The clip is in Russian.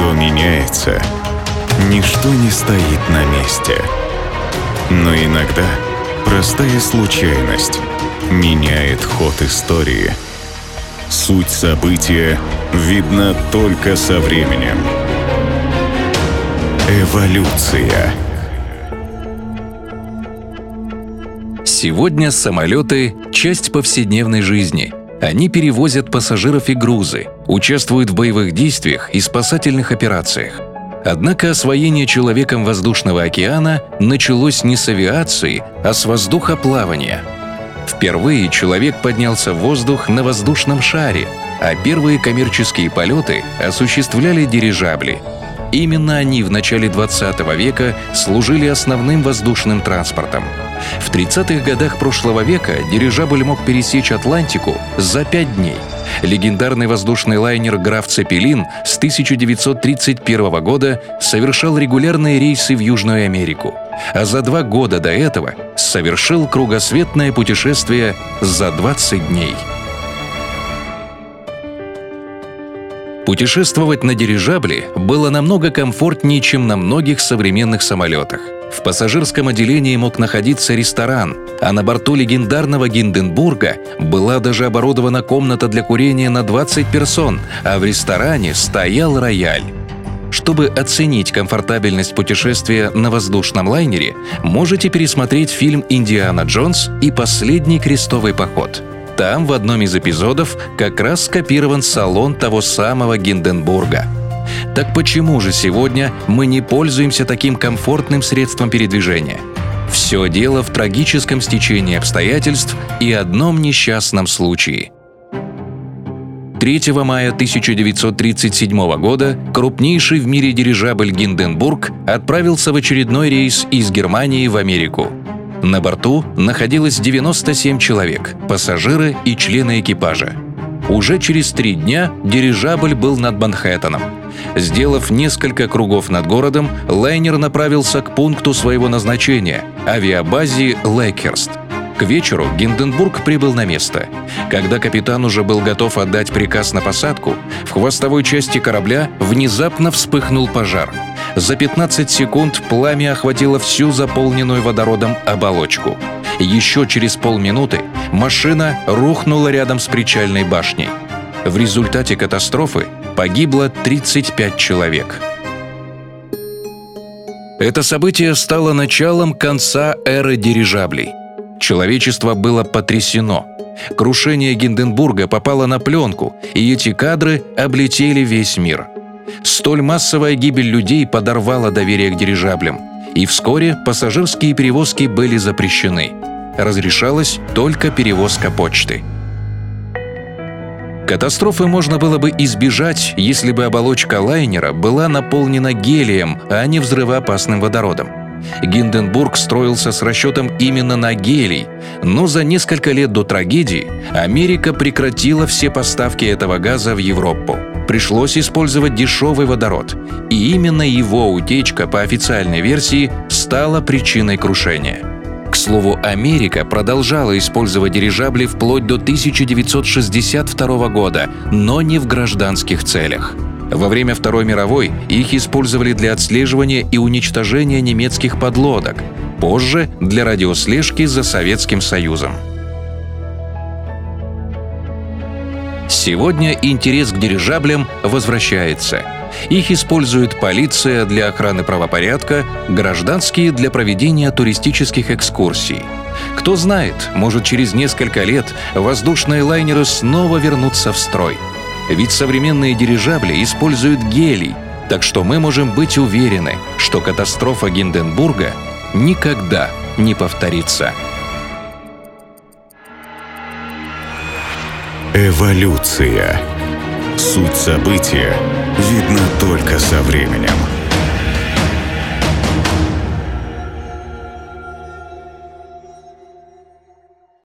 Все меняется. Ничто не стоит на месте. Но иногда простая случайность меняет ход истории. Суть события видна только со временем. Эволюция. Сегодня самолеты – часть повседневной жизни. Они перевозят пассажиров и грузы, участвуют в боевых действиях и спасательных операциях. Однако освоение человеком воздушного океана началось не с авиации, а с воздухоплавания. Впервые человек поднялся в воздух на воздушном шаре, а первые коммерческие полеты осуществляли дирижабли. Именно они в начале 20 века служили основным воздушным транспортом. В 30-х годах прошлого века дирижабль мог пересечь Атлантику за пять дней. Легендарный воздушный лайнер «Граф Цепелин» с 1931 года совершал регулярные рейсы в Южную Америку, а за два года до этого совершил кругосветное путешествие за 20 дней. Путешествовать на дирижабле было намного комфортнее, чем на многих современных самолетах. В пассажирском отделении мог находиться ресторан, а на борту легендарного Гинденбурга была даже оборудована комната для курения на 20 персон, а в ресторане стоял рояль. Чтобы оценить комфортабельность путешествия на воздушном лайнере, можете пересмотреть фильм «Индиана Джонс и последний крестовый поход». Там в одном из эпизодов как раз скопирован салон того самого Гинденбурга. Так почему же сегодня мы не пользуемся таким комфортным средством передвижения? Все дело в трагическом стечении обстоятельств и одном несчастном случае. 3 мая 1937 года крупнейший в мире дирижабль «Гинденбург» отправился в очередной рейс из Германии в Америку. На борту находилось 97 человек, пассажиры и члены экипажа. Уже через три дня дирижабль был над Манхэттеном. Сделав несколько кругов над городом, лайнер направился к пункту своего назначения – авиабазе Лейкхерст. К вечеру Гинденбург прибыл на место. Когда капитан уже был готов отдать приказ на посадку, в хвостовой части корабля внезапно вспыхнул пожар – за 15 секунд пламя охватило всю заполненную водородом оболочку. Еще через полминуты машина рухнула рядом с причальной башней. В результате катастрофы погибло 35 человек. Это событие стало началом конца эры дирижаблей. Человечество было потрясено. Крушение Гинденбурга попало на пленку, и эти кадры облетели весь мир – Столь массовая гибель людей подорвала доверие к дирижаблям, и вскоре пассажирские перевозки были запрещены. Разрешалась только перевозка почты. Катастрофы можно было бы избежать, если бы оболочка лайнера была наполнена гелием, а не взрывоопасным водородом. Гинденбург строился с расчетом именно на гелий, но за несколько лет до трагедии Америка прекратила все поставки этого газа в Европу пришлось использовать дешевый водород, и именно его утечка по официальной версии стала причиной крушения. К слову, Америка продолжала использовать дирижабли вплоть до 1962 года, но не в гражданских целях. Во время Второй мировой их использовали для отслеживания и уничтожения немецких подлодок, позже для радиослежки за Советским Союзом. Сегодня интерес к дирижаблям возвращается. Их использует полиция для охраны правопорядка, гражданские для проведения туристических экскурсий. Кто знает, может через несколько лет воздушные лайнеры снова вернутся в строй. Ведь современные дирижабли используют гелий, так что мы можем быть уверены, что катастрофа Гинденбурга никогда не повторится. Эволюция. Суть события видна только со временем.